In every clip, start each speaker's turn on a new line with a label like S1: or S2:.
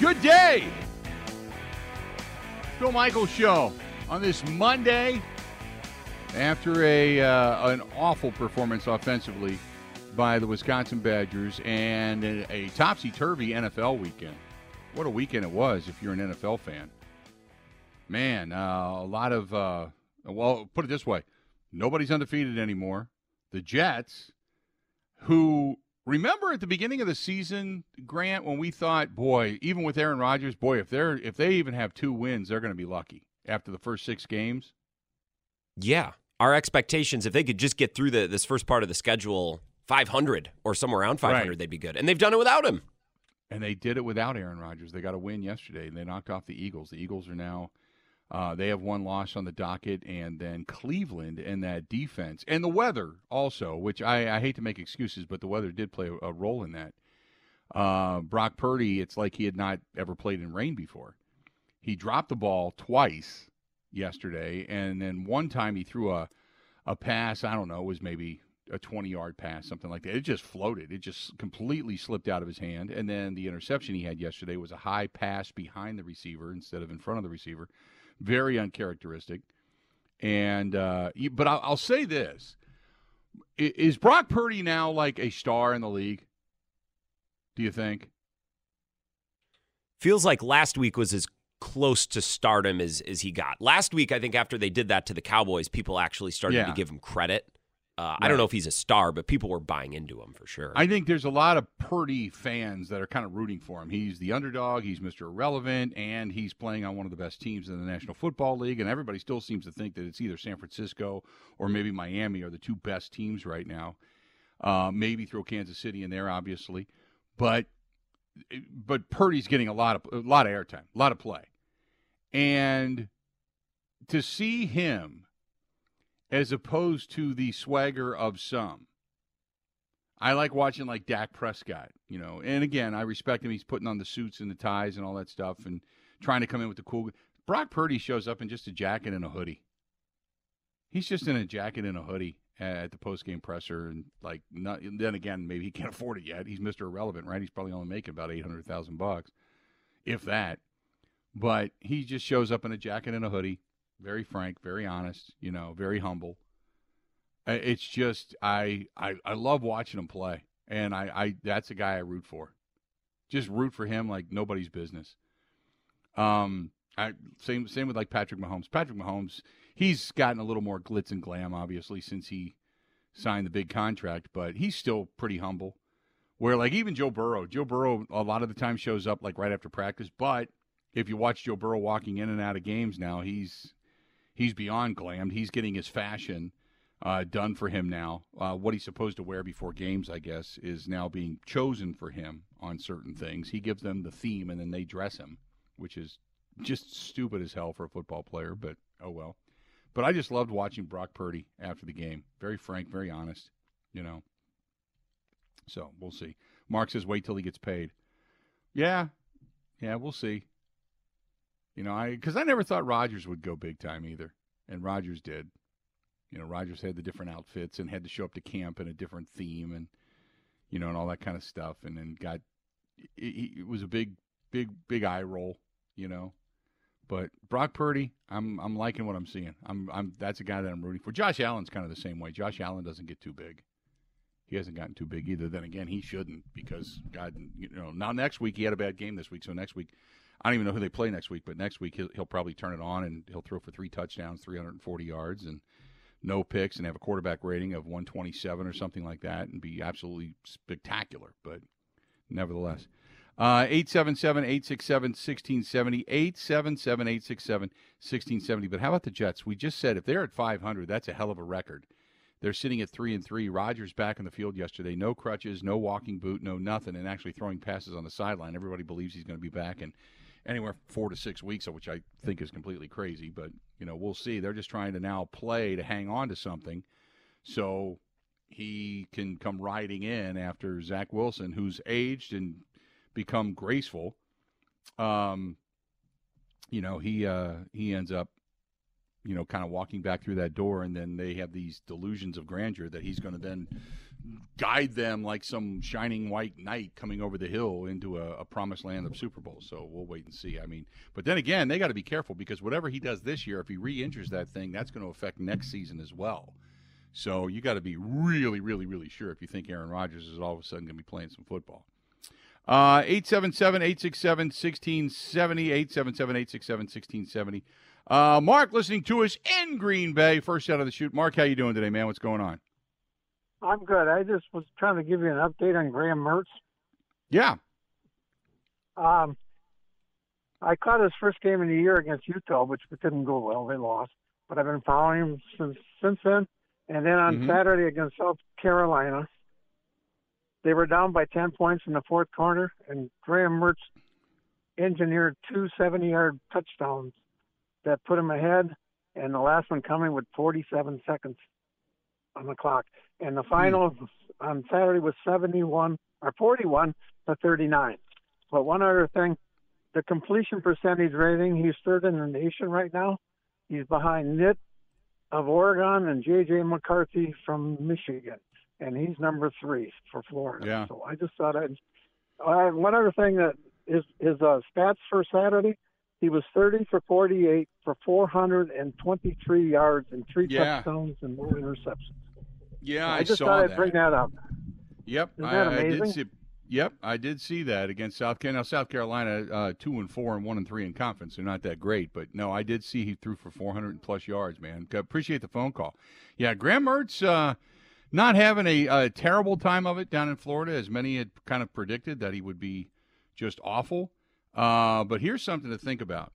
S1: Good day. Bill Michaels Show on this Monday after a uh, an awful performance offensively by the Wisconsin Badgers and a, a topsy turvy NFL weekend. What a weekend it was if you're an NFL fan. Man, uh, a lot of, uh, well, put it this way nobody's undefeated anymore. The Jets, who remember at the beginning of the season, Grant, when we thought, boy, even with Aaron Rodgers, boy, if they're if they even have two wins, they're going to be lucky after the first six games.
S2: Yeah, our expectations, if they could just get through the this first part of the schedule, 500 or somewhere around 500, right. they'd be good. And they've done it without him.
S1: And they did it without Aaron Rodgers. They got a win yesterday, and they knocked off the Eagles. The Eagles are now uh, they have one loss on the docket, and then Cleveland and that defense and the weather also, which I, I hate to make excuses, but the weather did play a, role in that. Uh, Brock Purdy, it's like he had not ever played in rain before. He dropped the ball twice yesterday, and then one time he threw a a pass. I don't know, it was maybe a 20 yard pass, something like that. It just floated. It just completely slipped out of his hand. And then the interception he had yesterday was a high pass behind the receiver instead of in front of the receiver very uncharacteristic. And uh, but I'll, I'll say this: is Brock Purdy now like a star in the league? Do you think?
S2: Feels like last week was as close to stardom as, as he got. Last week, I think after they did that to the Cowboys, people actually started yeah. to give him credit. Uh, right. I don't know if he's a star, but people were buying into him for sure.
S1: I think there's a lot of Purdy fans that are kind of rooting for him. He's the underdog, he's Mr. Irrelevant, and he's playing on one of the best teams in the National Football League. And everybody still seems to think that it's either San Francisco or maybe Miami are the two best teams right now. Uh, maybe throw Kansas City in there, obviously, but but Purdy's getting a lot of a lot of airtime, a lot of play, and to see him as opposed to the swagger of some. I like watching like Dak Prescott, you know. And again, I respect him. He's putting on the suits and the ties and all that stuff and trying to come in with the cool. Brock Purdy shows up in just a jacket and a hoodie. He's just in a jacket and a hoodie at the post game presser, and like, not, then again, maybe he can't afford it yet. He's Mister Irrelevant, right? He's probably only making about eight hundred thousand bucks, if that. But he just shows up in a jacket and a hoodie, very frank, very honest, you know, very humble. It's just I I, I love watching him play, and I, I that's a guy I root for. Just root for him like nobody's business. Um, I same same with like Patrick Mahomes. Patrick Mahomes, he's gotten a little more glitz and glam, obviously, since he signed the big contract, but he's still pretty humble. Where like even Joe Burrow, Joe Burrow a lot of the time shows up like right after practice, but if you watch Joe Burrow walking in and out of games now, he's he's beyond glammed. He's getting his fashion uh, done for him now. Uh, what he's supposed to wear before games, I guess, is now being chosen for him on certain things. He gives them the theme, and then they dress him, which is just stupid as hell for a football player. But oh well. But I just loved watching Brock Purdy after the game. Very frank, very honest. You know. So we'll see. Mark says, "Wait till he gets paid." Yeah, yeah, we'll see. You know, I because I never thought Rodgers would go big time either, and Rodgers did. You know, Rodgers had the different outfits and had to show up to camp in a different theme, and you know, and all that kind of stuff, and then got it, it was a big, big, big eye roll. You know, but Brock Purdy, I'm I'm liking what I'm seeing. I'm I'm that's a guy that I'm rooting for. Josh Allen's kind of the same way. Josh Allen doesn't get too big. He hasn't gotten too big either. Then again, he shouldn't because God, you know, now next week he had a bad game this week, so next week I don't even know who they play next week, but next week he'll, he'll probably turn it on and he'll throw for three touchdowns, 340 yards, and no picks, and have a quarterback rating of 127 or something like that, and be absolutely spectacular. But nevertheless, uh, 877 867 1670. 877 867 1670. But how about the Jets? We just said if they're at 500, that's a hell of a record. They're sitting at three and three. Rodgers back in the field yesterday. No crutches, no walking boot, no nothing, and actually throwing passes on the sideline. Everybody believes he's going to be back, and anywhere four to six weeks, which I think is completely crazy. But you know, we'll see. They're just trying to now play to hang on to something, so he can come riding in after Zach Wilson, who's aged and become graceful. Um, you know, he uh, he ends up you know, kind of walking back through that door, and then they have these delusions of grandeur that he's going to then guide them like some shining white knight coming over the hill into a, a promised land of Super Bowl. So we'll wait and see. I mean, but then again, they got to be careful because whatever he does this year, if he re-injures that thing, that's going to affect next season as well. So you got to be really, really, really sure if you think Aaron Rodgers is all of a sudden going to be playing some football. Uh, 877 867 1670. 877 867 1670. Uh, Mark, listening to us in Green Bay, first out of the shoot. Mark, how you doing today, man? What's going on?
S3: I'm good. I just was trying to give you an update on Graham Mertz.
S1: Yeah.
S3: Um, I caught his first game of the year against Utah, which didn't go well. They lost, but I've been following him since since then. And then on mm-hmm. Saturday against South Carolina, they were down by 10 points in the fourth quarter, and Graham Mertz engineered two 70-yard touchdowns that put him ahead, and the last one coming with 47 seconds on the clock. And the hmm. final mm. on Saturday was 71 or 41 to 39. But one other thing, the completion percentage rating, he's third in the nation right now. He's behind Nix of Oregon and J.J. McCarthy from Michigan, and he's number three for Florida.
S1: Yeah.
S3: So I just thought I'd. Uh, one other thing that is his uh, stats for Saturday, he was 30 for 48 for 423 yards and three yeah. touchdowns and no interceptions.
S1: Yeah,
S3: I, I just
S1: saw
S3: thought
S1: that.
S3: I'd bring that up.
S1: Yep,
S3: Isn't that
S1: I,
S3: amazing?
S1: I did see. Yep, I did see that against South Carolina. Now, South Carolina, uh, two and four and one and three in conference. They're not that great, but no, I did see he threw for 400 plus yards. Man, appreciate the phone call. Yeah, Graham Mertz, uh, not having a, a, terrible time of it down in Florida, as many had kind of predicted that he would be just awful. Uh, but here's something to think about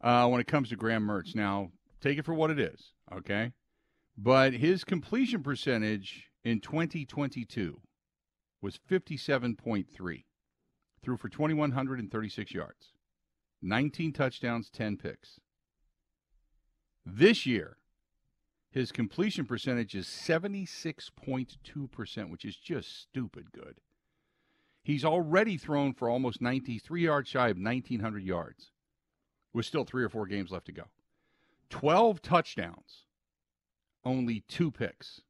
S1: uh, when it comes to Graham Mertz. Now, take it for what it is, okay? But his completion percentage in 2022 was 57.3. Threw for 2,136 yards, 19 touchdowns, 10 picks. This year, his completion percentage is 76.2%, which is just stupid good. He's already thrown for almost 93 yards shy of 1,900 yards, with still three or four games left to go. 12 touchdowns, only two picks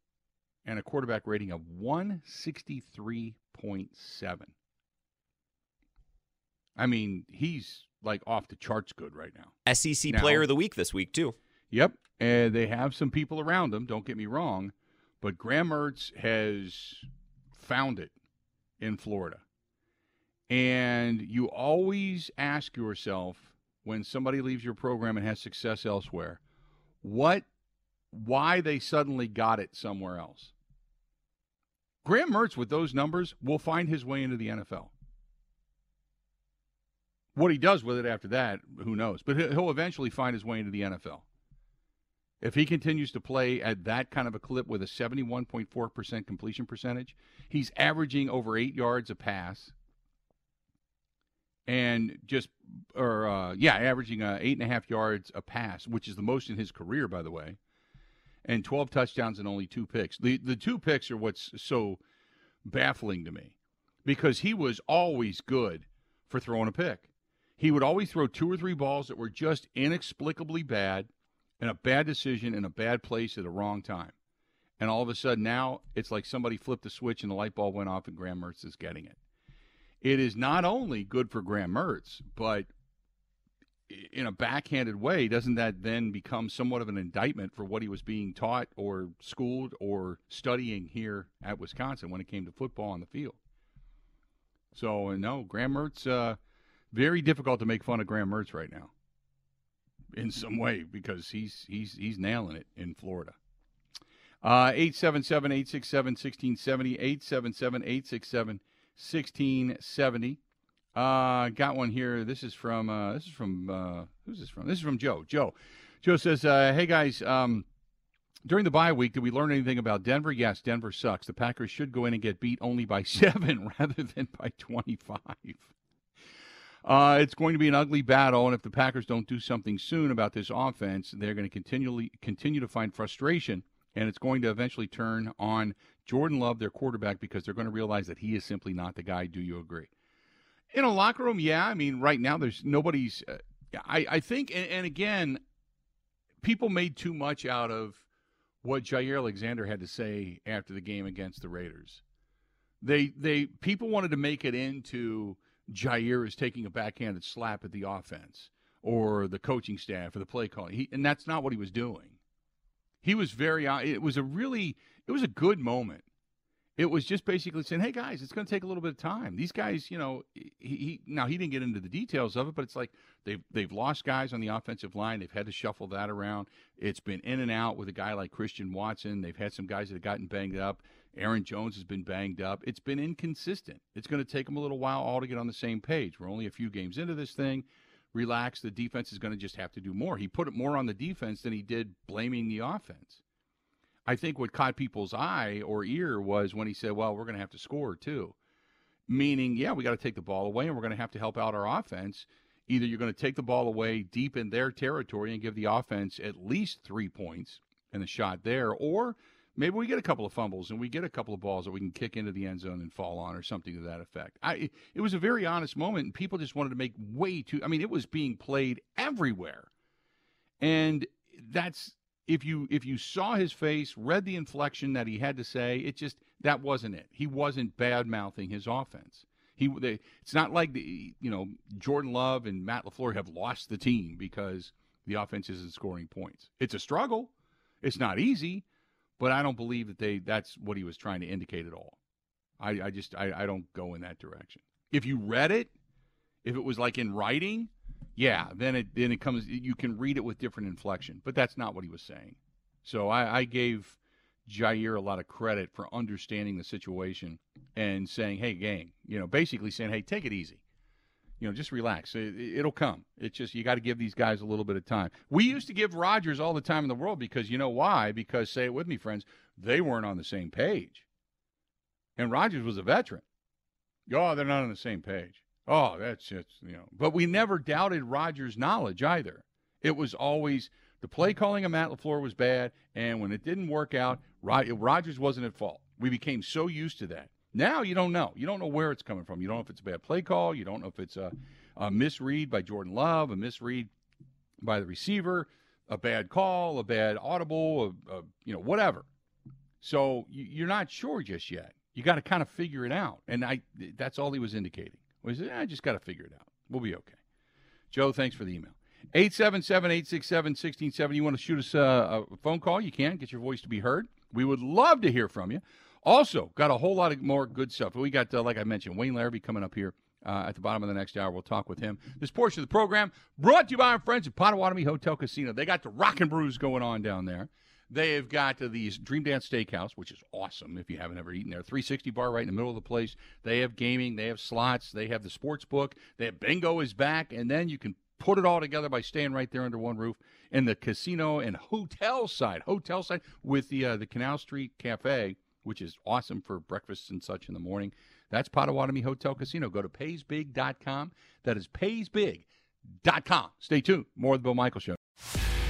S1: and a quarterback rating of 163.7. I mean, he's like off the charts good right now.
S2: SEC now, player of the week this week, too.
S1: Yep. And they have some people around him, don't get me wrong, but Graham Mertz has found it in Florida. And you always ask yourself when somebody leaves your program and has success elsewhere, what why they suddenly got it somewhere else. Graham Mertz, with those numbers, will find his way into the NFL. What he does with it after that, who knows? But he'll eventually find his way into the NFL. If he continues to play at that kind of a clip with a 71.4% completion percentage, he's averaging over eight yards a pass. And just, or, uh, yeah, averaging uh, eight and a half yards a pass, which is the most in his career, by the way and 12 touchdowns and only two picks. The the two picks are what's so baffling to me because he was always good for throwing a pick. He would always throw two or three balls that were just inexplicably bad and a bad decision in a bad place at the wrong time. And all of a sudden now it's like somebody flipped a switch and the light bulb went off and Graham Mertz is getting it. It is not only good for Graham Mertz, but in a backhanded way, doesn't that then become somewhat of an indictment for what he was being taught or schooled or studying here at Wisconsin when it came to football on the field? So, uh, no, Graham Mertz, uh, very difficult to make fun of Graham Mertz right now in some way because he's he's he's nailing it in Florida. Uh, 877 867 1670, 877 867 1670. Uh, got one here. This is from uh, this is from uh, who's this from? This is from Joe. Joe. Joe says, uh, "Hey guys, um, during the bye week, did we learn anything about Denver? Yes, Denver sucks. The Packers should go in and get beat only by seven rather than by twenty-five. Uh, it's going to be an ugly battle, and if the Packers don't do something soon about this offense, they're going to continually continue to find frustration, and it's going to eventually turn on Jordan Love, their quarterback, because they're going to realize that he is simply not the guy. Do you agree?" In a locker room, yeah. I mean, right now there's nobody's. Uh, I I think, and, and again, people made too much out of what Jaire Alexander had to say after the game against the Raiders. They they people wanted to make it into Jaire is taking a backhanded slap at the offense or the coaching staff or the play calling. He, and that's not what he was doing. He was very. Uh, it was a really. It was a good moment. It was just basically saying, "Hey guys, it's going to take a little bit of time. These guys, you know, he, he now he didn't get into the details of it, but it's like they've they've lost guys on the offensive line. They've had to shuffle that around. It's been in and out with a guy like Christian Watson. They've had some guys that have gotten banged up. Aaron Jones has been banged up. It's been inconsistent. It's going to take them a little while all to get on the same page. We're only a few games into this thing. Relax. The defense is going to just have to do more. He put it more on the defense than he did blaming the offense. I think what caught people's eye or ear was when he said, well, we're going to have to score too. Meaning, yeah, we got to take the ball away and we're going to have to help out our offense. Either you're going to take the ball away deep in their territory and give the offense at least three points and a shot there, or maybe we get a couple of fumbles and we get a couple of balls that we can kick into the end zone and fall on or something to that effect. I it was a very honest moment and people just wanted to make way too I mean it was being played everywhere. And that's if you if you saw his face, read the inflection that he had to say, it just that wasn't it. He wasn't bad mouthing his offense. He they, it's not like the you know Jordan Love and Matt LaFleur have lost the team because the offense isn't scoring points. It's a struggle. It's not easy, but I don't believe that they that's what he was trying to indicate at all. I, I just I, I don't go in that direction. If you read it, if it was like in writing, yeah, then it then it comes. You can read it with different inflection, but that's not what he was saying. So I, I gave Jaire a lot of credit for understanding the situation and saying, "Hey, gang," you know, basically saying, "Hey, take it easy." You know, just relax. It, will come. It's just you got to give these guys a little bit of time. We used to give Rodgers all the time in the world because you know why? Because say it with me, friends, they weren't on the same page. And Rodgers was a veteran. Oh, they're not on the same page. Oh, that's just, you know. But we never doubted Rodgers' knowledge either. It was always the play calling of Matt LaFleur was bad, and when it didn't work out, Rodgers wasn't at fault. We became so used to that. Now you don't know. You don't know where it's coming from. You don't know if it's a bad play call. You don't know if it's a, a misread by Jordan Love, a misread by the receiver, a bad call, a bad audible, a, a you know whatever. So you're not sure just yet. You got to kind of figure it out, and I that's all he was indicating. He said, I just got to figure it out. We'll be okay. Joe, thanks for the email. 877 867 1670. You want to shoot us a, a phone call? You can. Get your voice to be heard. We would love to hear from you. Also, got a whole lot of more good stuff. We got, uh, like I mentioned, Wayne Larrivee coming up here uh, at the bottom of the next hour. We'll talk with him. This portion of the program brought to you by our friends at Potawatomi Hotel Casino. They got the rock and brews going on down there. They have got these Dream Dance Steakhouse, which is awesome if you haven't ever eaten there. 360 bar right in the middle of the place. They have gaming, they have slots, they have the sports book, they have bingo is back, and then you can put it all together by staying right there under one roof. And the casino and hotel side, hotel side with the uh, the Canal Street Cafe, which is awesome for breakfasts and such in the morning. That's Potawatomi Hotel Casino. Go to paysbig.com. That is paysbig.com. Stay tuned. More of the Bill Michael Show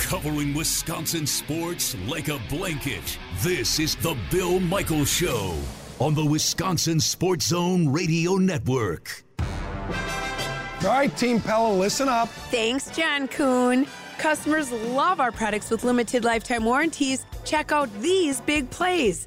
S4: covering Wisconsin sports like a blanket. This is The Bill Michaels Show on the Wisconsin Sports Zone Radio Network.
S5: All right, Team Pella, listen up.
S6: Thanks, John Kuhn. Customers love our products with limited lifetime warranties. Check out these big plays.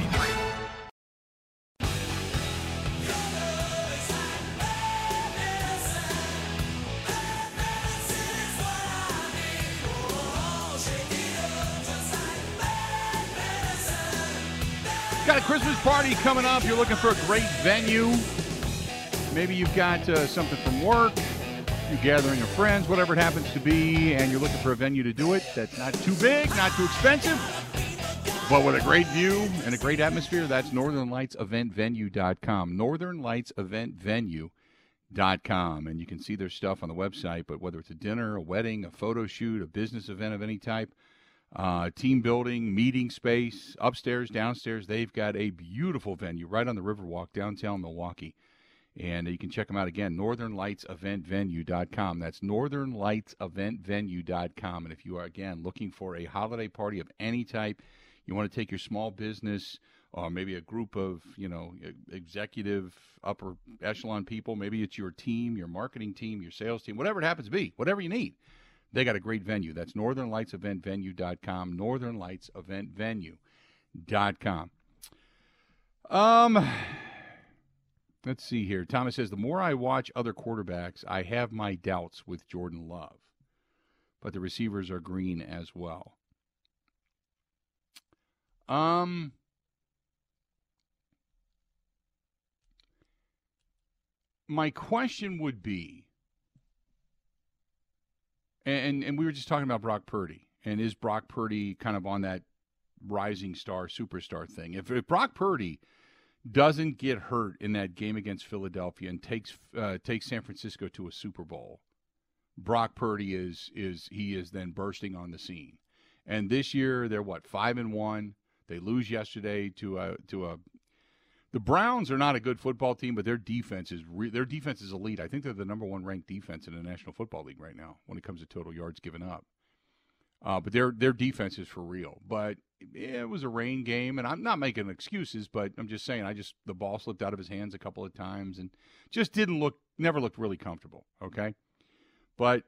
S1: Got a Christmas party coming up. You're looking for a great venue. Maybe you've got uh, something from work. you're gathering of friends, whatever it happens to be, and you're looking for a venue to do it that's not too big, not too expensive, but with a great view and a great atmosphere, that's Northern Lights Event Venue.com. Northern Lights Event Venue. northernlightseventvenue.com. Northernlightseventvenue.com. And you can see their stuff on the website, but whether it's a dinner, a wedding, a photo shoot, a business event of any type, uh, team building, meeting space, upstairs, downstairs. They've got a beautiful venue right on the Riverwalk downtown Milwaukee. And you can check them out again, northernlightseventvenue.com. That's northernlightseventvenue.com. And if you are, again, looking for a holiday party of any type, you want to take your small business or maybe a group of, you know, executive upper echelon people, maybe it's your team, your marketing team, your sales team, whatever it happens to be, whatever you need. They got a great venue. That's northernlightseventvenue.com, northernlightseventvenue.com. Um Let's see here. Thomas says the more I watch other quarterbacks, I have my doubts with Jordan Love. But the receivers are green as well. Um my question would be and and we were just talking about Brock Purdy and is Brock Purdy kind of on that rising star superstar thing. If, if Brock Purdy doesn't get hurt in that game against Philadelphia and takes uh, takes San Francisco to a Super Bowl, Brock Purdy is is he is then bursting on the scene. And this year they're what five and one. They lose yesterday to a to a. The Browns are not a good football team, but their defense is re- their defense is elite. I think they're the number one ranked defense in the National Football League right now when it comes to total yards given up. Uh, but their their defense is for real. But it was a rain game, and I'm not making excuses, but I'm just saying I just the ball slipped out of his hands a couple of times and just didn't look never looked really comfortable. Okay, but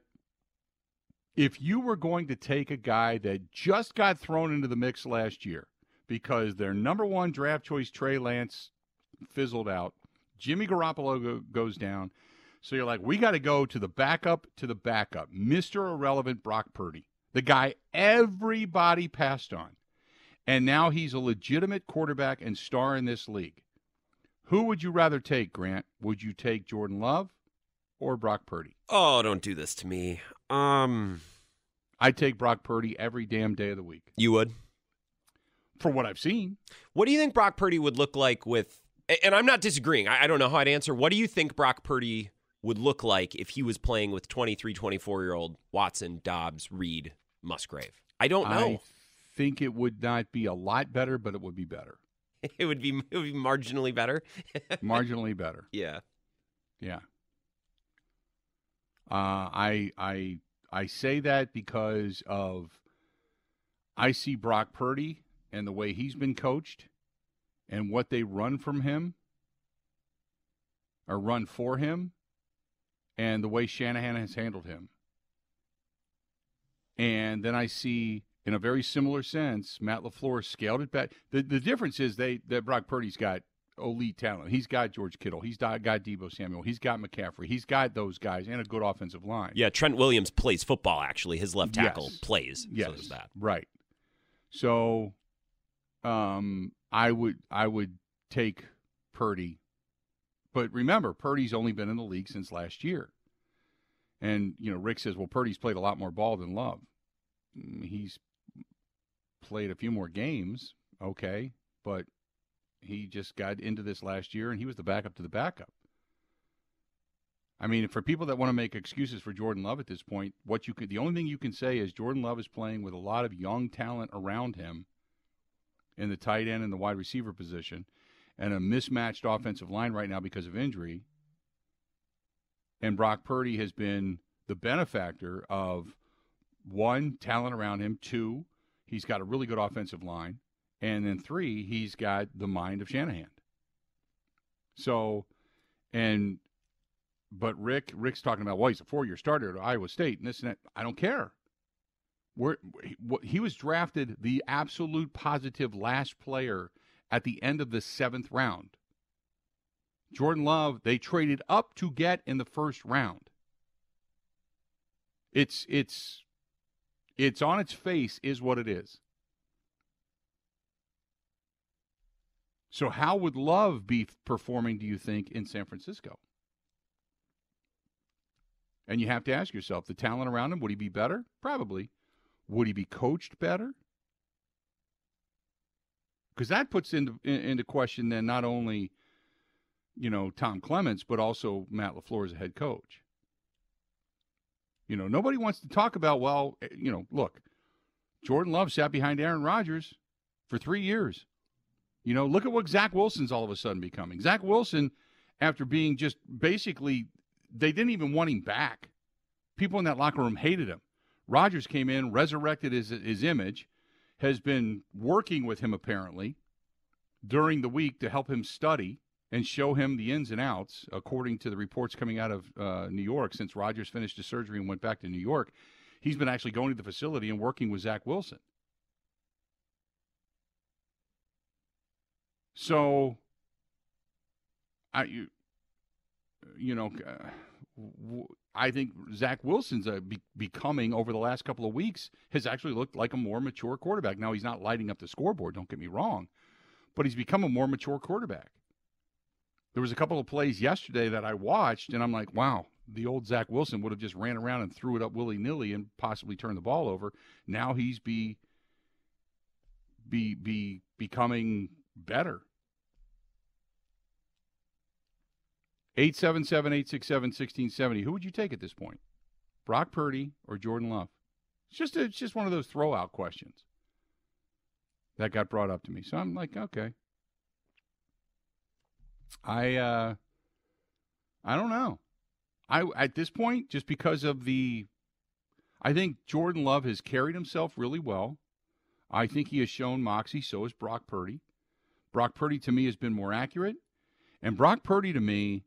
S1: if you were going to take a guy that just got thrown into the mix last year because their number one draft choice Trey Lance fizzled out, Jimmy Garoppolo go, goes down. So you're like, we got to go to the backup to the backup, Mr. Irrelevant Brock Purdy the guy everybody passed on. And now he's a legitimate quarterback and star in this league. Who would you rather take, Grant? Would you take Jordan Love or Brock Purdy?
S2: Oh, don't do this to me. Um
S1: I'd take Brock Purdy every damn day of the week.
S2: You would?
S1: For what I've seen.
S2: What do you think Brock Purdy would look like with and I'm not disagreeing. I, don't know how I'd answer. What do you think Brock Purdy would look like if he was playing with 23, 24 year old Watson, Doubs, Reed, Musgrave? I don't know.
S1: I think it would not be a lot better, but it would be better.
S2: it would be it would be marginally better.
S1: marginally better.
S2: Yeah.
S1: Yeah. Uh, I I I say that because of I see Brock Purdy and the way he's been coached and what they run from him or run for him and the way Shanahan has handled him. And then I see, in a very similar sense, Matt LaFleur scaled it back. The the difference is they that Brock Purdy's got elite talent. He's got George Kittle. He's got, got Deebo Samuel. He's got McCaffrey. He's got those guys and a good offensive line.
S2: Yeah, Trent Williams plays football. Actually, his left tackle
S1: yes.
S2: plays.
S1: Yes,
S2: so that
S1: right. So, um, I would I would take Purdy, but remember Purdy's only been in the league since last year. And, you know, Rick says, well, Purdy's played a lot more ball than Love. Mm, he's played a few more games, okay, but he just got into this last year and he was the backup to the backup. I mean, for people that want to make excuses for Jordan Love at this point, what you could the only thing you can say is Jordan Love is playing with a lot of young talent around him in the tight end and the wide receiver position and a mismatched offensive line right now because of injury and Brock Purdy has been the benefactor of one, talent around him, two, he's got a really good offensive line, and then three, he's got the mind of Shanahan. So, and but Rick, Rick's talking about well, he's a four-year starter at Iowa State, and this and that. I don't care. Where he was drafted the absolute positive last player at the end of the seventh round. Jordan Love, they traded up to get in the first round. It's it's it's on its face is what it is. So how would Love be performing do you think in San Francisco? And you have to ask yourself the talent around him, would he be better? Probably. Would he be coached better? Because that puts into into question then not only, you know, Tom Clements, but also Matt LaFleur as a head coach. You know, nobody wants to talk about, well, eh, you know, look, Jordan Love sat behind Aaron Rodgers for three years. You know, look at what Zach Wilson's all of a sudden becoming. Zach Wilson, after being just basically, they didn't even want him back. People in that locker room hated him. Rodgers came in, resurrected his, his image, has been working with him apparently during the week to help him study and show him the ins and outs, according to the reports coming out of uh, New York. Since Rodgers finished his surgery and went back to New York, he's been actually going to the facility and working with Zach Wilson. So, I you, you know, uh, I think Zach Wilson's uh, be- becoming over the last couple of weeks has actually looked like a more mature quarterback. Now he's not lighting up the scoreboard. Don't get me wrong, but he's become a more mature quarterback. There was a couple of plays yesterday that I watched, and I'm like, wow, the old Zach Wilson would have just ran around and threw it up willy nilly and possibly turned the ball over. Now he's be be be becoming better. 877 867 1670. Who would you take at this point? Brock Purdy or Jordan Love? It's just, a, it's just one of those throwout questions that got brought up to me. So I'm like, okay. I uh I don't know. I at this point just because of the I think Jordan Love has carried himself really well. I think he has shown moxie, so has Brock Purdy. Brock Purdy to me has been more accurate. And Brock Purdy to me,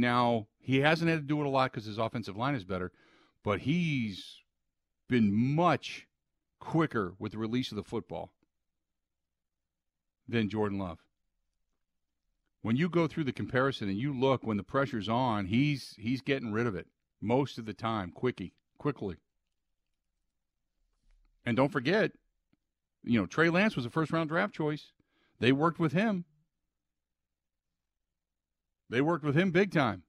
S1: now he hasn't had to do it a lot because his offensive line is better, but he's been much quicker with the release of the football than Jordan Love. When you go through the comparison and you look when the pressure's on, he's he's getting rid of it most of the time, quickie, quickly. And don't forget, you know, Trey Lance was a first round draft choice. They worked with him. They worked with him big time.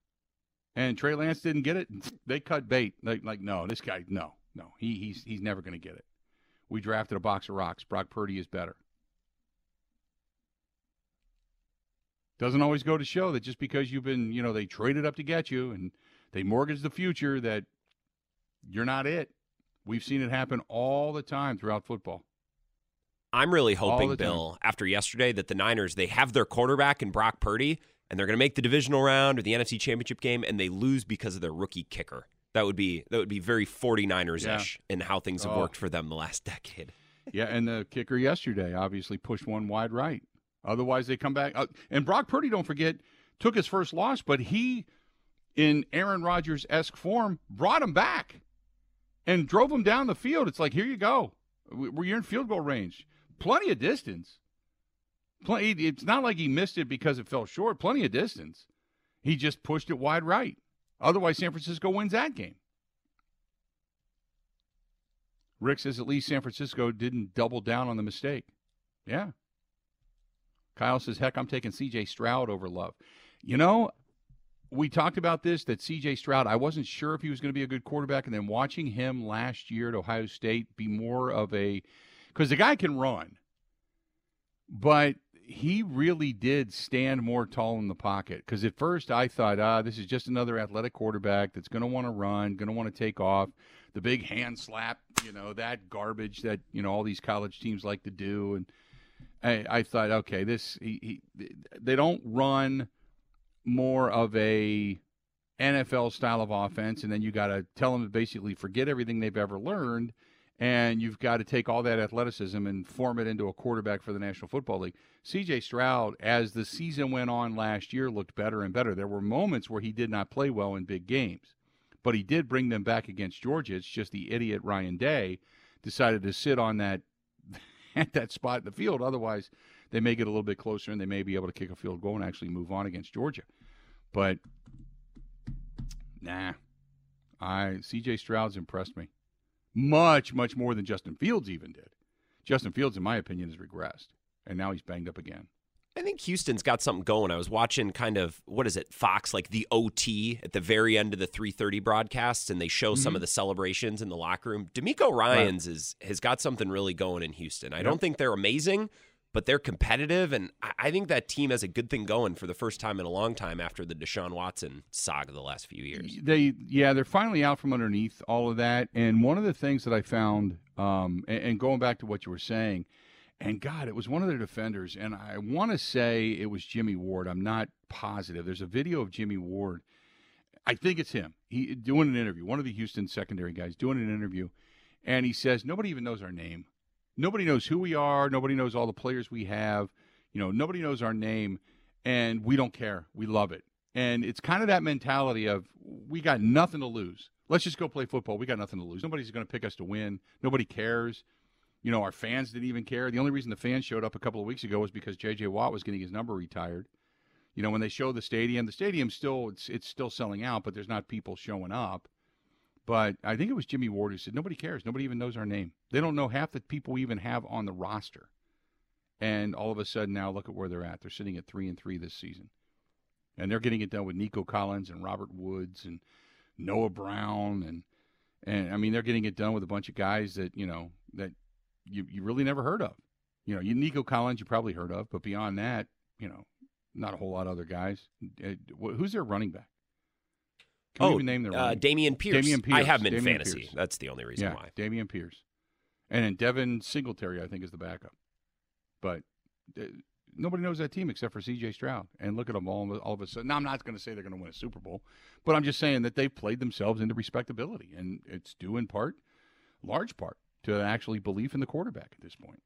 S1: And Trey Lance didn't get it. They cut bait. Like, like no, this guy, no, no. He, he's, he's never going to get it. We drafted a box of rocks. Brock Purdy is better. Doesn't always go to show that just because you've been, you know, they traded up to get you and they mortgage the future that you're not it. We've seen it happen all the time throughout football.
S2: I'm really hoping, Bill, after yesterday, that the Niners they have their quarterback in Brock Purdy, and they're going to make the divisional round or the NFC Championship game, and they lose because of their rookie kicker. That would be that would be very 49ers ish yeah. in how things have oh. worked for them the last decade.
S1: Yeah, and the kicker yesterday obviously pushed one wide right. Otherwise, they come back. Uh, and Brock Purdy, don't forget, took his first loss, but he, in Aaron Rodgers esque form, brought him back and drove him down the field. It's like, here you go. We're in field goal range. Plenty of distance. It's not like he missed it because it fell short. Plenty of distance. He just pushed it wide right. Otherwise, San Francisco wins that game. Rick says at least San Francisco didn't double down on the mistake. Yeah. Kyle says, heck, I'm taking CJ Stroud over Love. You know, we talked about this that CJ Stroud, I wasn't sure if he was going to be a good quarterback. And then watching him last year at Ohio State be more of a, because the guy can run, but he really did stand more tall in the pocket. Because at first I thought, ah, this is just another athletic quarterback that's going to want to run, going to want to take off. The big hand slap, you know, that garbage that, you know, all these college teams like to do. And, I, I thought, okay, this he, he, they don't run more of a NFL style of offense, and then you got to tell them to basically forget everything they've ever learned, and you've got to take all that athleticism and form it into a quarterback for the National Football League. C.J. Stroud, as the season went on last year, looked better and better. There were moments where he did not play well in big games, but he did bring them back against Georgia. It's just the idiot Ryan Day decided to sit on that at that spot in the field. Otherwise, they may get a little bit closer and they may be able to kick a field goal and actually move on against Georgia. But nah, I C.J. Stroud's impressed me much, much more than Justin Fields even did. Justin Fields, in my opinion, has regressed, and now he's banged up again.
S2: I think Houston's got something going. I was watching kind of what is it, Fox, like the OT at the very end of the 3:30 broadcasts, and they show mm-hmm. some of the celebrations in the locker room. DeMeco Ryans right. is has got something really going in Houston. I don't think they're amazing, but they're competitive, and I think that team has a good thing going for the first time in a long time after the Deshaun Watson saga the last few years.
S1: They, yeah, they're finally out from underneath all of that. And one of the things that I found, um, and, and going back to what you were saying, and God, it was one of their defenders, and I want to say it was Jimmie Ward. I'm not positive. There's a video of Jimmie Ward. I think it's him. He doing an interview. One of the Houston secondary guys doing an interview, and he says nobody even knows our name. Nobody knows who we are. Nobody knows all the players we have. You know, nobody knows our name, and we don't care. We love it. And it's kind of that mentality of we got nothing to lose. Let's just go play football. We got nothing to lose. Nobody's going to pick us to win. Nobody cares. You know, our fans didn't even care. The only reason the fans showed up a couple of weeks ago was because J.J. Watt was getting his number retired. You know, when they show the stadium, the stadium still it's it's still selling out, but there's not people showing up. But I think it was Jimmie Ward who said, nobody cares. Nobody even knows our name. They don't know half the people we even have on the roster. And all of a sudden now look at where they're at. They're sitting at three and three this season. And they're getting it done with Nico Collins and Robert Woods and Noah Brown and and I mean they're getting it done with a bunch of guys that, you know, that you, you really never heard of. You know, you Nico Collins you probably heard of, but beyond that, you know, not a whole lot of other guys. Uh, who's their running back?
S2: Can oh, name their uh, Dameon Pierce. Dameon Pierce. I have him in Dameon fantasy. Pierce. That's the only reason
S1: yeah,
S2: why.
S1: Dameon Pierce. And then Devin Singletary, I think, is the backup. But uh, nobody knows that team except for C.J. Stroud. And look at them all, all of a sudden. Now, I'm not going to say they're going to win a Super Bowl, but I'm just saying that they've played themselves into respectability. And it's due in part, large part, to actually belief in the quarterback at this point.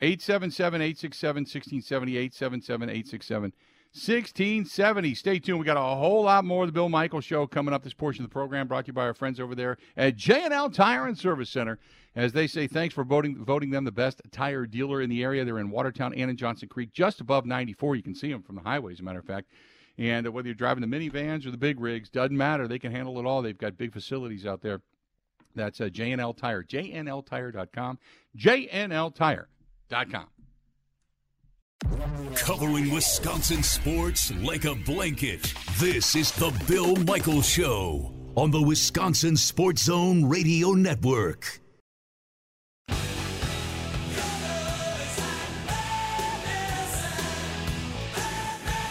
S1: 877 867 1670, 877 867 1670. Stay tuned. We got a whole lot more of the Bill Michaels Show coming up. This portion of the program brought to you by our friends over there at J&L Tire and Service Center. As they say, thanks for voting voting them the best tire dealer in the area. They're in Watertown and in Johnson Creek, just above 94. You can see them from the highway, as a matter of fact. And whether you're driving the minivans or the big rigs, doesn't matter. They can handle it all. They've got big facilities out there. That's uh, J&L Tire, jnltire.com, jnltire.com.
S4: Covering Wisconsin sports like a blanket. This is the Bill Michaels Show on the Wisconsin Sports Zone Radio Network.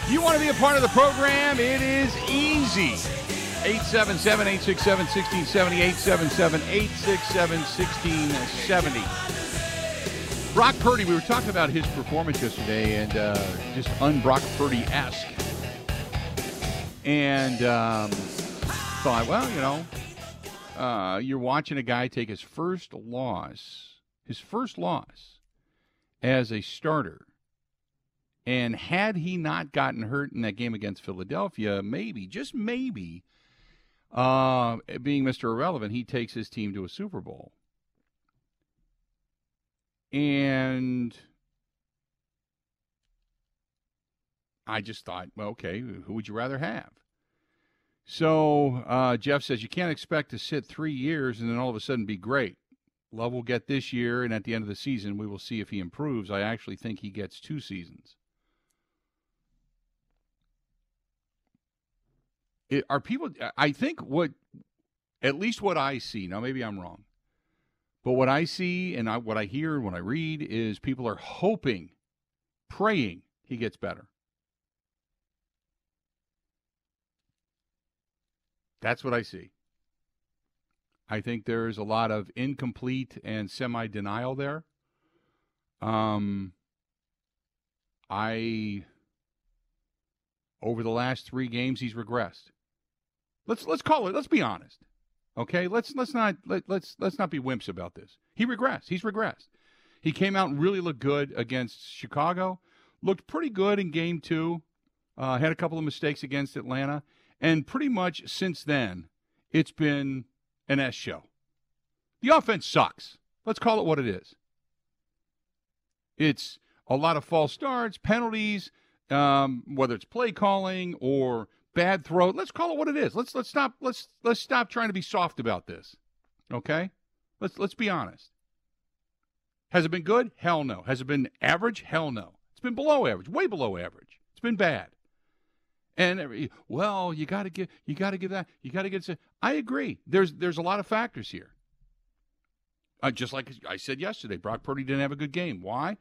S1: You want to be a part of the program? It is easy. 877 867 1670, 877 867 1670. Brock Purdy, we were talking about his performance yesterday and uh, just un-Brock Purdy esque. And um, thought, well, you know, uh, you're watching a guy take his first loss, his first loss as a starter. And had he not gotten hurt in that game against Philadelphia, maybe, just maybe, uh, being Mr. Irrelevant, he takes his team to a Super Bowl. And I just thought, well, okay, who would you rather have? So uh, Jeff says you can't expect to sit three years and then all of a sudden be great. Love will get this year, and at the end of the season, we will see if he improves. I actually think he gets two seasons. It, are people? I think what, at least what I see. Now, maybe I'm wrong. But what I see and I, what I hear and what I read is people are hoping, praying he gets better. That's what I see. I think there's a lot of incomplete and semi denial there. Um, I over the last three games he's regressed. Let's let's call it. Let's be honest. Okay, let's let's not let, let's let's not be wimps about this. He regressed. He's regressed. He came out and really looked good against Chicago. Looked pretty good in game two. Uh, had a couple of mistakes against Atlanta, and pretty much since then, it's been an S show. The offense sucks. Let's call it what it is. It's a lot of false starts, penalties, um, whether it's play calling or bad throw. Let's call it what it is. Let's let's stop let's let's stop trying to be soft about this. Okay? Let's let's be honest. Has it been good? Hell no. Has it been average? Hell no. It's been below average, way below average. It's been bad. And every, well, you got to give you got to give that you got to get. I agree. There's there's a lot of factors here. Uh, just like I said yesterday, Brock Purdy didn't have a good game. Why?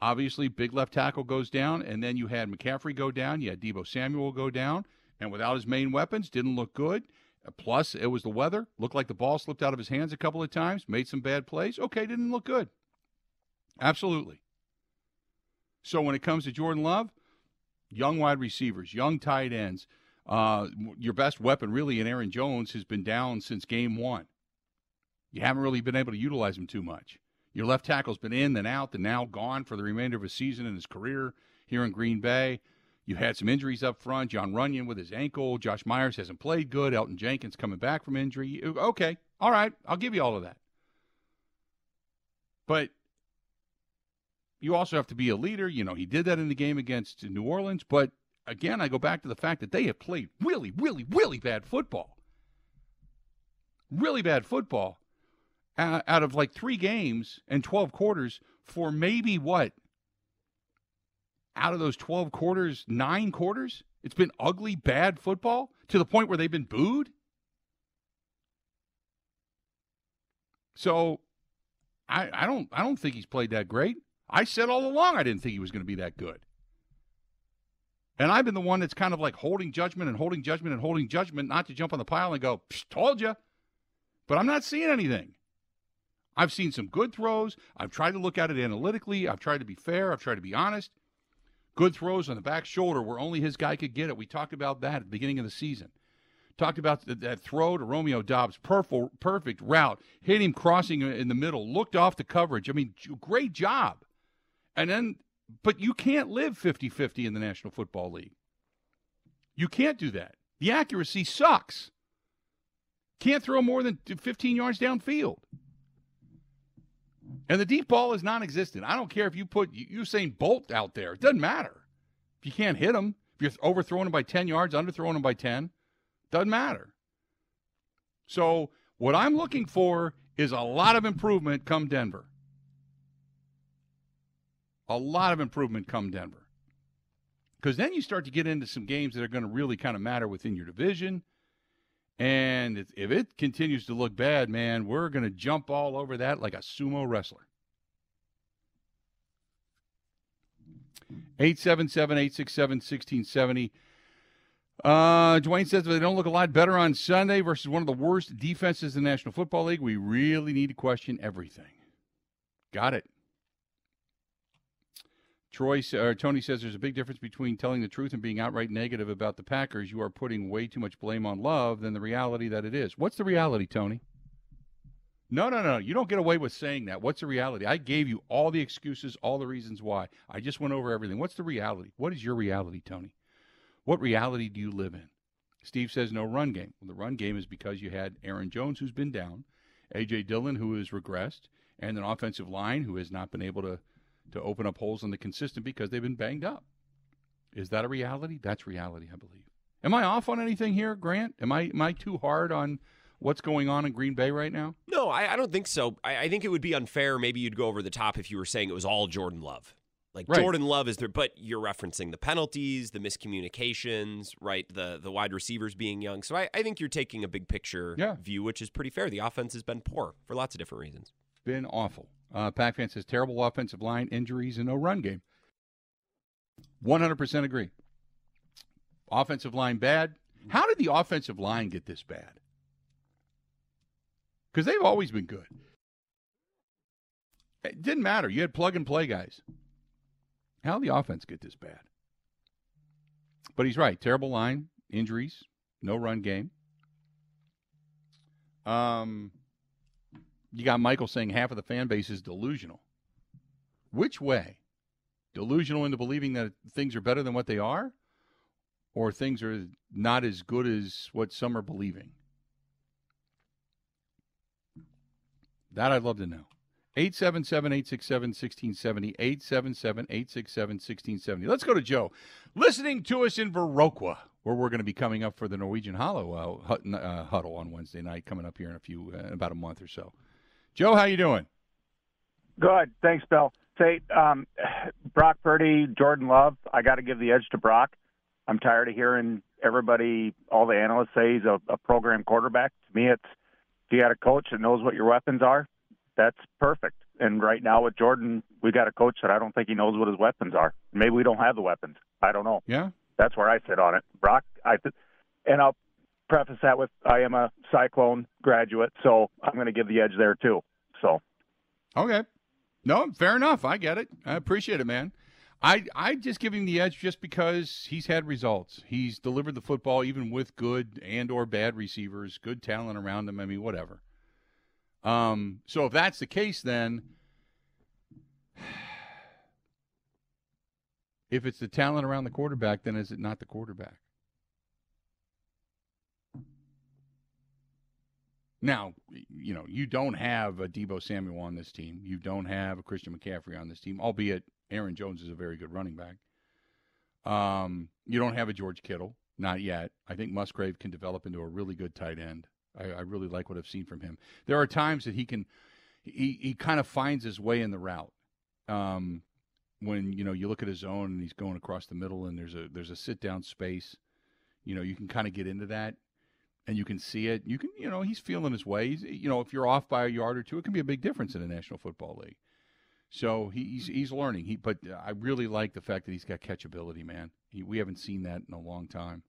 S1: Obviously, big left tackle goes down, and then you had McCaffrey go down. You had Deebo Samuel go down, and without his main weapons, didn't look good. Uh, plus, it was the weather. Looked like the ball slipped out of his hands a couple of times. Made some bad plays. Okay, didn't look good. Absolutely. So when it comes to Jordan Love, young wide receivers, young tight ends. Uh, your best weapon, really, in Aaron Jones, has been down since game one. You haven't really been able to utilize him too much. Your left tackle's been in, then out, then now gone for the remainder of his season and his career here in Green Bay. You had some injuries up front. Jon Runyan with his ankle. Josh Myers hasn't played good. Elgton Jenkins coming back from injury. Okay, all right, I'll give you all of that. But you also have to be a leader. You know, he did that in the game against New Orleans. But again, I go back to the fact that they have played really, really, really bad football. Really bad football uh, out of like three games and 12 quarters for maybe what? Out of those 12 quarters, nine quarters? It's been ugly, bad football to the point where they've been booed. So I, I don't I don't think he's played that great. I said all along I didn't think he was going to be that good. And I've been the one that's kind of like holding judgment and holding judgment and holding judgment, not to jump on the pile and go, told you. But I'm not seeing anything. I've seen some good throws. I've tried to look at it analytically. I've tried to be fair. I've tried to be honest. Good throws on the back shoulder where only his guy could get it. We talked about that at the beginning of the season. Talked about that throw to Romeo Doubs, perfect, perfect route, hit him crossing in the middle, looked off the coverage. I mean, great job. And then, but you can't live 50 50 in the National Football League. You can't do that. The accuracy sucks. Can't throw more than 15 yards downfield. And the deep ball is non existent. I don't care if you put Usain Bolt out there, it doesn't matter. If you can't hit him, if you're overthrowing him by 10 yards, underthrowing him by 10, doesn't matter. So, what I'm looking for is a lot of improvement come Denver a lot of improvement come Denver. Because then you start to get into some games that are going to really kind of matter within your division. And if, if it continues to look bad, man, we're going to jump all over that like a sumo wrestler. 877 867 1670. Uh, Dwayne says they don't look a lot better on Sunday versus one of the worst defenses in the National Football League. We really need to question everything. Got it. Troy or Tony says there's a big difference between telling the truth and being outright negative about the Packers. You are putting way too much blame on love than the reality that it is. What's the reality, Tony? No, no, no. You don't get away with saying that. What's the reality? I gave you all the excuses, all the reasons why. I just went over everything. What's the reality? What is your reality, Tony? What reality do you live in? Steve says no run game. Well, the run game is because you had Aaron Jones, who's been down, A.J. Dillon, who has regressed, and an offensive line who has not been able to – to open up holes in the consistent because they've been banged up. Is that a reality? That's reality, I believe. Am I off on anything here, Grant? Am I am I too hard on what's going on in Green Bay right now?
S2: No, I, I don't think so. I, I, think it would be unfair. Maybe you'd go over the top if you were saying it was all Jordan Love. Like right. Jordan Love is there, but you're referencing the penalties, the miscommunications, right? The the wide receivers being young. So I, I think you're taking a big picture yeah. view, which is pretty fair. The offense has been poor for lots of different reasons.
S1: Been awful. Uh, Pac fan says terrible offensive line, injuries, and no run game. 100% agree. Offensive line bad. How did the offensive line get this bad? Because they've always been good. It didn't matter. You had plug and play guys. How did the offense get this bad? But he's right. Terrible line, injuries, no run game. Um, you got Michael saying half of the fan base is delusional. Which way? Delusional into believing that things are better than what they are? Or things are not as good as what some are believing? That I'd love to know. 877 867 1670. 877 867 1670. Let's go to Joe. Listening to us in Viroqua, where we're going to be coming up for the Norwegian Hollow uh, uh, huddle on Wednesday night, coming up here in a few, uh, about a month or so. Joe, how you doing?
S7: Good, thanks, Bill. say um, Brock Purdy, Jordan Love. I got to give the edge to Brock. I'm tired of hearing everybody, all the analysts say he's a, a program quarterback. To me, it's if you got a coach that knows what your weapons are, that's perfect. And right now with Jordan, we got a coach that I don't think he knows what his weapons are. Maybe we don't have the weapons. I don't know.
S1: Yeah,
S7: that's where I sit on it. Brock, I th- and I'll preface that with I am a Cyclone graduate, so I'm going to give the edge there too. So,
S1: okay, no, fair enough. I get it. I appreciate it, man. I I just give him the edge just because he's had results. He's delivered the football even with good and or bad receivers, good talent around him. I mean, whatever. Um, so if that's the case, then if it's the talent around the quarterback, then is it not the quarterback? Now, you know, you don't have a Deebo Samuel on this team. You don't have a Christian McCaffrey on this team, albeit Aaron Jones is a very good running back. Um, you don't have a George Kittle, not yet. I think Musgrave can develop into a really good tight end. I, I really like what I've seen from him. There are times that he can, he, he kind of finds his way in the route. Um, when you know you look at his zone and he's going across the middle and there's a there's a sit down space, you know you can kind of get into that and you can see it. You can, you know, he's feeling his way. He's, you know, if you're off by a yard or two, it can be a big difference in the National Football League. So he's he's learning. He, but I really like the fact that he's got catchability, man. He, we haven't seen that in a long time.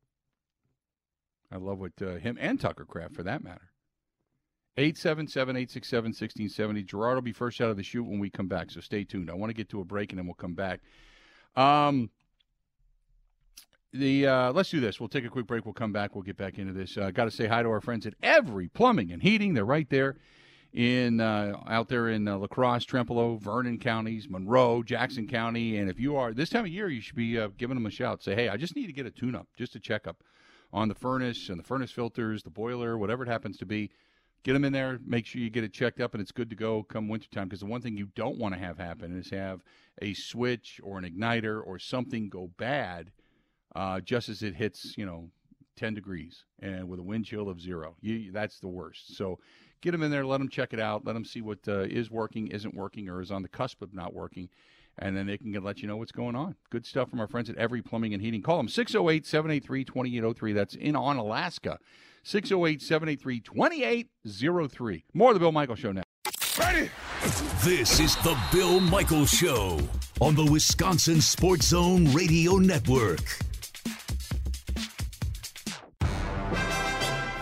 S1: I love what uh, him and Tucker Kraft, for that matter. 877-867-1670. Gerard will be first out of the chute when we come back, so stay tuned. I want to get to a break and then we'll come back. Um, the uh, let's do this. We'll take a quick break. We'll come back. We'll get back into this. Uh, Got to say hi to our friends at Every Plumbing and Heating. They're right there in uh, out there in uh, La Crosse, Trempealeau, Vernon counties, Monroe, Jackson County. And if you are this time of year, you should be uh, giving them a shout. Say, hey, I just need to get a tune-up, just a checkup on the furnace and the furnace filters, the boiler, whatever it happens to be. Get them in there. Make sure you get it checked up, and it's good to go come wintertime. Because the one thing you don't want to have happen is have a switch or an igniter or something go bad uh, just as it hits, you know, 10 degrees and with a wind chill of zero. You, that's the worst. So get them in there, let them check it out, let them see what uh, is working, isn't working, or is on the cusp of not working. And then they can let you know what's going on. Good stuff from our friends at Every Plumbing and Heating. Call them 608 783 2803. That's in Onalaska. 608 783 2803. More of the Bill Michael Show now.
S4: Ready? This is the Bill Michael Show on the Wisconsin Sports Zone Radio Network.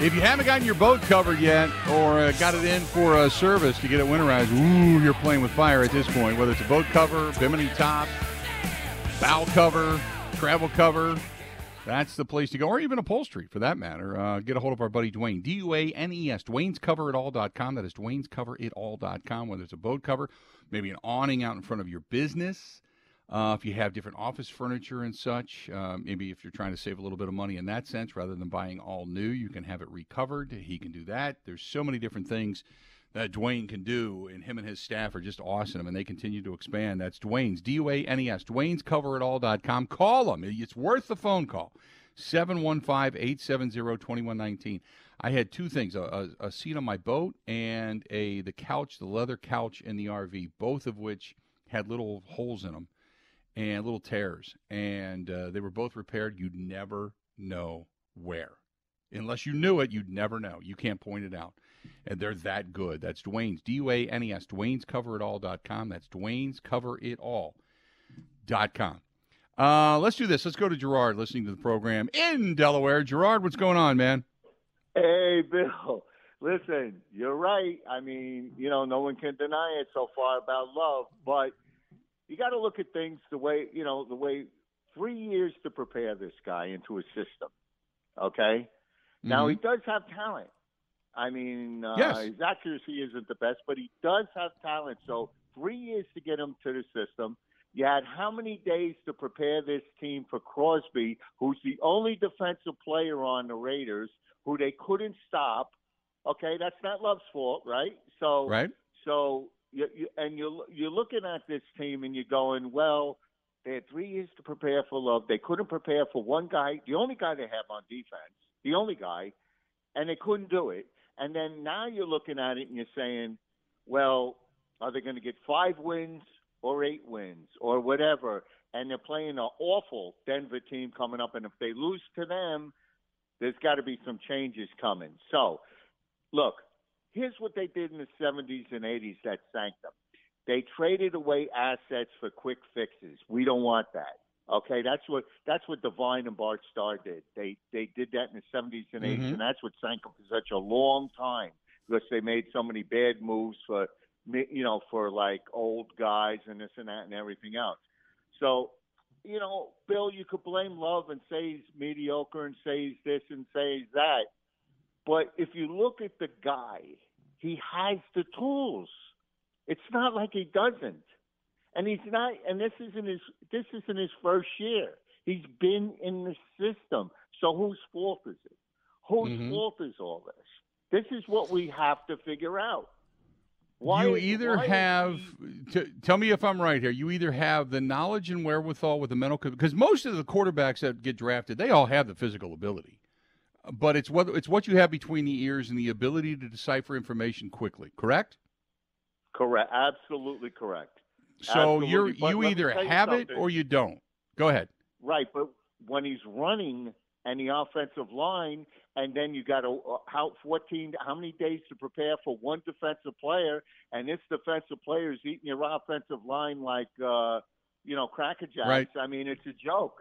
S1: If you haven't gotten your boat covered yet or uh, got it in for a service to get it winterized, ooh, you're playing with fire at this point. Whether it's a boat cover, bimini top, bow cover, travel cover, that's the place to go, or even upholstery for that matter. Uh, get a hold of our buddy Duane, D U A N E S, Duane'sCoverItAll.com. That is Duane'sCoverItAll.com. Whether it's a boat cover, maybe an awning out in front of your business, uh, if you have different office furniture and such, uh, maybe if you're trying to save a little bit of money in that sense, rather than buying all new, you can have it recovered. He can do that. There's so many different things that Duane can do, and him and his staff are just awesome, and they continue to expand. That's Duane's, D U A N E S, Duane'sCoverItAll.com. Call them. It's worth the phone call. 715 870 2119. I had two things a, a, a seat on my boat and a the couch, the leather couch in the RV, both of which had little holes in them and little tears, and uh, they were both repaired. You'd never know where, unless you knew it. You'd never know. You can't point it out, and they're that good. That's Duane's D U A N E S. Duane's CoverItAll.com. That's Duane's CoverItAll.com. Uh, let's do this. Let's go to Gerard listening to the program in Delaware. Gerard, what's going on, man?
S8: Hey, Bill. Listen, you're right. I mean, you know, no one can deny it so far about love, but you got to look at things the way, you know, the way three years to prepare this guy into a system. Okay? Mm-hmm. Now, he does have talent. I mean, uh,
S1: yes.
S8: his accuracy isn't the best, but he does have talent. So, three years to get him to the system. You had how many days to prepare this team for Crosby, who's the only defensive player on the Raiders who they couldn't stop? Okay, that's not Love's fault, right? So,
S1: right.
S8: So, you, you, and you're you're looking at this team and you're going, well, they had three years to prepare for Love. They couldn't prepare for one guy, the only guy they have on defense, the only guy, and they couldn't do it. And then now you're looking at it and you're saying, well, are they going to get five wins? or eight wins or whatever, and they're playing an awful Denver team coming up, and if they lose to them, there's got to be some changes coming. So, look, here's what they did in the 70s and 80s that sank them. They traded away assets for quick fixes. We don't want that. Okay, that's what that's what Devine and Bart Starr did. They they did that in the 70s and 80s,
S1: Mhm.
S8: and that's what sank them for such a long time because they made so many bad moves for you know, for like old guys and this and that and everything else. So, you know, Bill, you could blame Love and say he's mediocre and say he's this and say he's that. But if you look at the guy, he has the tools. It's not like he doesn't. And he's not and this isn't his this isn't his first year. He's been in the system. So whose fault is it? Whose
S1: Mhm.
S8: fault is all this? This is what we have to figure out. Why,
S1: you either
S8: why
S1: have
S8: he-
S1: t- tell me if I'm right here. You either have the knowledge and wherewithal with the mental because most of the quarterbacks that get drafted, they all have the physical ability. But it's what it's what you have between the ears and the ability to decipher information quickly, correct?
S8: correct, absolutely correct.
S1: So you're you either have it or you don't. Go ahead.
S8: Right, but when he's running and the offensive line, and then you got to how fourteen how many days to prepare for one defensive player, and this defensive player is eating your offensive line like uh, you know cracker jacks.
S1: Right.
S8: I mean, it's a joke.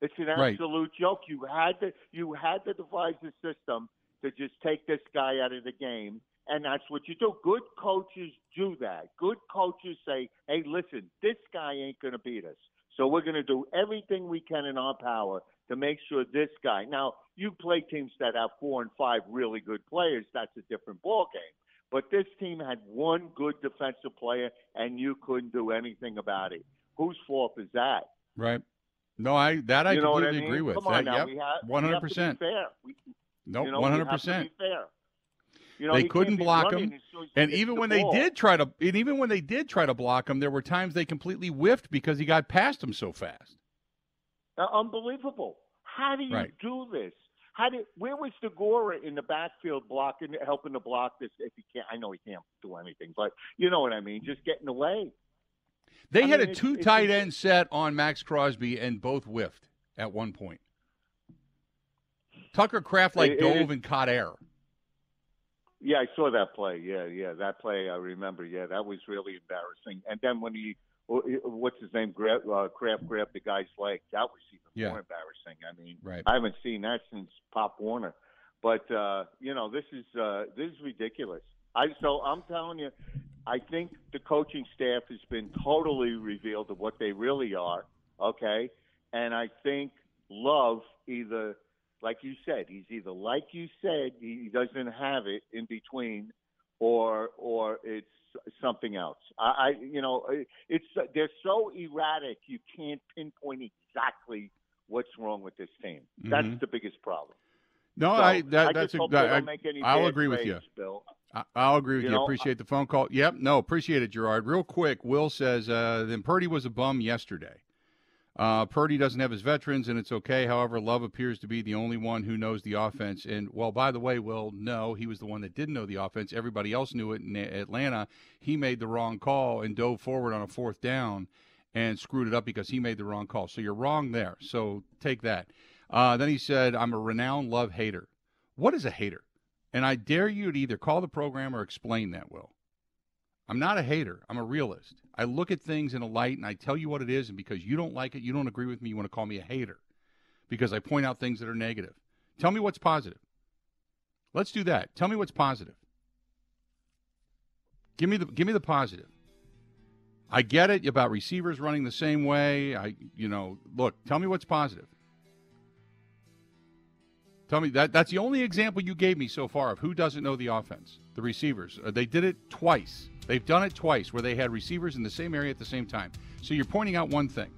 S8: It's an
S1: Right.
S8: absolute joke. You had to you had to devise a system to just take this guy out of the game. And that's what you do. Good coaches do that. Good coaches say, hey, listen, this guy ain't going to beat us. So we're going to do everything we can in our power to make sure this guy. Now, you play teams that have four and five really good players. That's a different ball game. But this team had one good defensive player, and you couldn't do anything about it. Whose fault is that?
S1: Right. No, I that I
S8: you what I
S1: completely
S8: mean?
S1: agree with.
S8: Come on
S1: that,
S8: now,
S1: yep,
S8: we have,
S1: hundred
S8: have to be
S1: percent.
S8: fair. We,
S1: Nope,
S8: you know,
S1: one hundred
S8: have to be
S1: percent.
S8: fair. You know,
S1: They couldn't block him,
S8: as soon as he
S1: And even
S8: the
S1: when they
S8: ball.
S1: did try to, and even when they did try to block him, there were times they completely whiffed because he got past him so fast.
S8: Uh, unbelievable. How do you
S1: Right.
S8: do this? How did where was Degora in the backfield blocking, helping to block this? If he can't, I know he can't do anything, but you know what I mean. Just getting away.
S1: They
S8: I
S1: had
S8: mean,
S1: a two
S8: it's
S1: tight
S8: just-
S1: end set on Maxx Crosby, and both whiffed at one point. Tucker Kraft like
S8: It- it-
S1: dove and caught air.
S8: Yeah, I saw that play. Yeah, yeah, that play I remember. Yeah, that was really embarrassing. And then when he, what's his name, Grab, uh, Kraft grabbed the guy's leg, that was even
S1: Yeah.
S8: more embarrassing. I mean,
S1: Right.
S8: I haven't seen that since Pop Warner. But uh, you know, this is uh, this is ridiculous. I so I'm telling you, I think the coaching staff has been totally revealed of what they really are. Okay, and I think Love either, like you said, he's either like you said, he doesn't have it in between, or or it's something else. I, I you know, it's they're so erratic you can't pinpoint exactly what's wrong with this team. That's
S1: Mhm.
S8: the biggest problem.
S1: No,
S8: So,
S1: I that,
S8: I
S1: that's a,
S8: hope they
S1: I,
S8: don't make any
S1: I'll agree with you.
S8: Bill.
S1: I, I'll agree with you.
S8: You know,
S1: appreciate the phone call. Yep. No, appreciate it, Gerard. Real quick, Will says uh, then Purdy was a bum yesterday. Uh, Purdy doesn't have his veterans, and it's okay. However, Love appears to be the only one who knows the offense. And well, by the way, Will, no, he was the one that didn't know the offense. Everybody else knew it in Atlanta. He made the wrong call and dove forward on a fourth down, and screwed it up because he made the wrong call. So you're wrong there. So take that. Uh, then he said, I'm a renowned love hater. What is a hater? And I dare you to either call the program or explain that, Will. I'm not a hater. I'm a realist. I look at things in a light and I tell you what it is. And because you don't like it, you don't agree with me, you want to call me a hater because I point out things that are negative. Tell me what's positive. Let's do that. Tell me what's positive. Give me the give me the positive. I get it about receivers running the same way. I you know, look, tell me what's positive. Tell me that that's the only example you gave me so far of who doesn't know the offense. The receivers. Uh, they did it twice. They've done it twice where they had receivers in the same area at the same time. So you're pointing out one thing.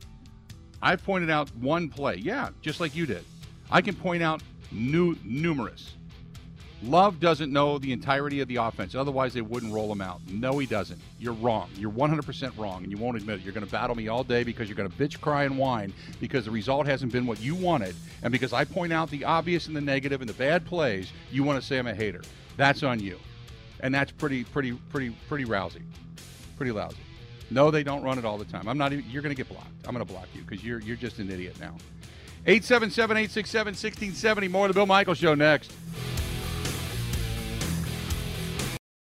S1: I've pointed out one play. Yeah, just like you did. I can point out new numerous. Love doesn't know the entirety of the offense. Otherwise, they wouldn't roll him out. No, he doesn't. You're wrong. You're 100% wrong, and you won't admit it. You're going to battle me all day because you're going to bitch, cry, and whine because the result hasn't been what you wanted. And because I point out the obvious and the negative and the bad plays, you want to say I'm a hater. That's on you. And that's pretty, pretty, pretty, pretty rousy. Pretty lousy. No, they don't run it all the time. I'm not even, you're going to get blocked. I'm going to block you because you're, you're just an idiot now. 877 867 1670. More of the Bill Michael Show next.